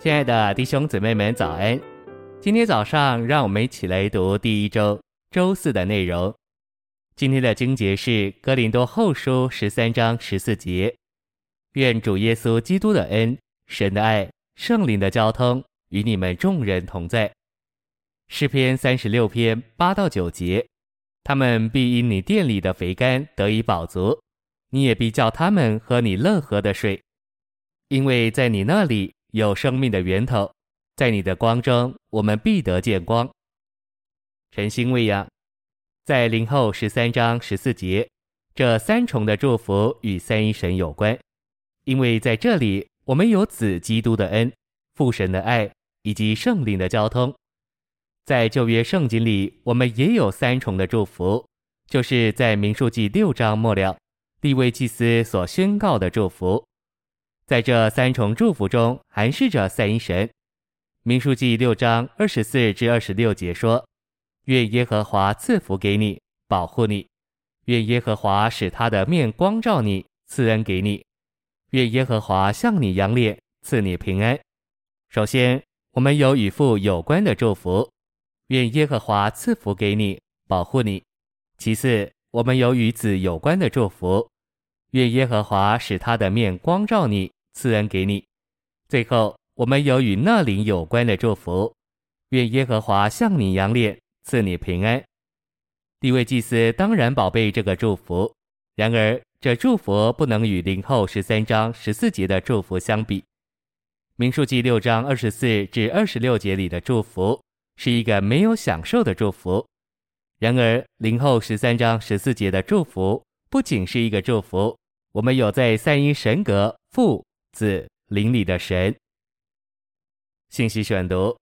亲爱的弟兄姊妹们，早安！今天早上，让我们一起来读第一周周四的内容。今天的经节是《哥林多后书》十三章十四节。愿主耶稣基督的恩、神的爱、圣灵的交通与你们众人同在。诗篇三十六篇八到九节，他们必因你殿里的肥甘得以饱足，你也必叫他们喝你乐呵的水，因为在你那里。有生命的源头，在你的光中，我们必得见光。晨星喂养，在灵后十三章十四节，这三重的祝福与三一神有关，因为在这里我们有子基督的恩、父神的爱以及圣灵的交通。在旧约圣经里，我们也有三重的祝福，就是在民数记六章末了，利未祭司所宣告的祝福。在这三重祝福中，含蓄着三一神。民书记六章二十四至二十六节说：“愿耶和华赐福给你，保护你；愿耶和华使他的面光照你，赐恩给你；愿耶和华向你扬脸，赐你平安。”首先，我们有与父有关的祝福，愿耶和华赐福给你，保护你；其次，我们有与子有关的祝福，愿耶和华使他的面光照你。赐恩给你。最后，我们有与那灵有关的祝福，愿耶和华向你扬脸，赐你平安。地位祭司当然宝贝这个祝福，然而这祝福不能与林后十三章十四节的祝福相比。民数记六章二十四至二十六节里的祝福是一个没有享受的祝福，然而林后十三章十四节的祝福不仅是一个祝福，我们有在三一神格父。子灵里的神。信息选读，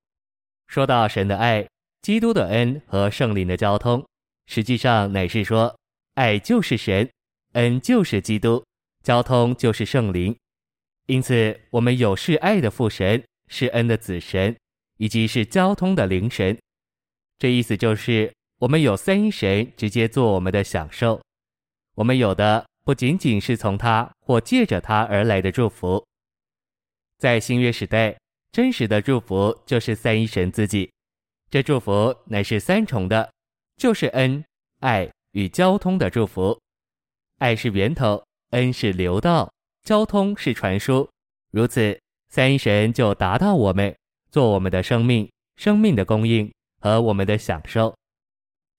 说到神的爱、基督的恩和圣灵的交通，实际上乃是说，爱就是神，恩就是基督，交通就是圣灵。因此，我们有是爱的父神，是恩的子神，以及是交通的灵神。这意思就是，我们有三一神直接做我们的享受。我们有的。不仅仅是从他或借着他而来的祝福，在新约时代，真实的祝福就是三一神自己。这祝福乃是三重的，就是恩、爱与交通的祝福。爱是源头，恩是流道，交通是传输。如此，三一神就达到我们，做我们的生命、生命的供应和我们的享受。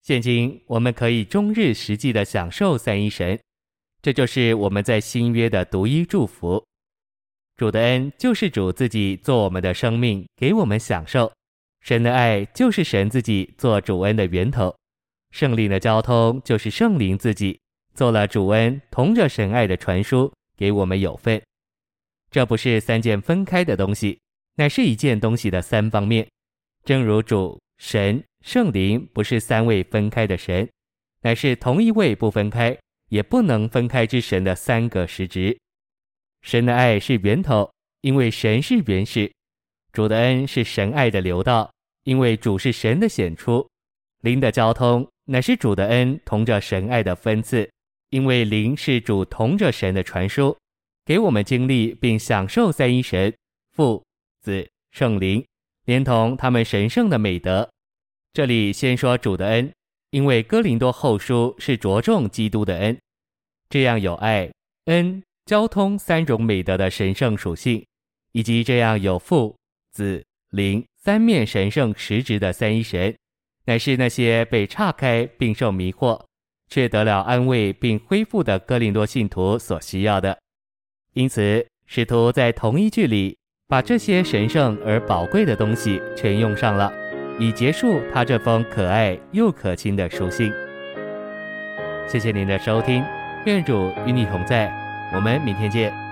现今我们可以终日实际的享受三一神。这就是我们在新约的独一祝福。主的恩就是主自己做我们的生命，给我们享受；神的爱就是神自己做主恩的源头；圣灵的交通就是圣灵自己做了主恩，同着神爱的传输，给我们有份。这不是三件分开的东西，乃是一件东西的三方面。正如主、神、圣灵不是三位分开的神，乃是同一位不分开。也不能分开之神的三个实质。神的爱是源头，因为神是原始；主的恩是神爱的流道，因为主是神的显出；灵的交通乃是主的恩同着神爱的分赐，因为灵是主同着神的传输，给我们经历并享受三一神父、子、圣灵，连同他们神圣的美德。这里先说主的恩。因为哥林多后书是着重基督的恩，这样有爱、恩、交通三种美德的神圣属性，以及这样有父、子、灵三面神圣实质的三一神，乃是那些被岔开并受迷惑，却得了安慰并恢复的哥林多信徒所需要的。因此，使徒在同一句里把这些神圣而宝贵的东西全用上了。以结束他这封可爱又可亲的书信。谢谢您的收听，愿主与你同在，我们明天见。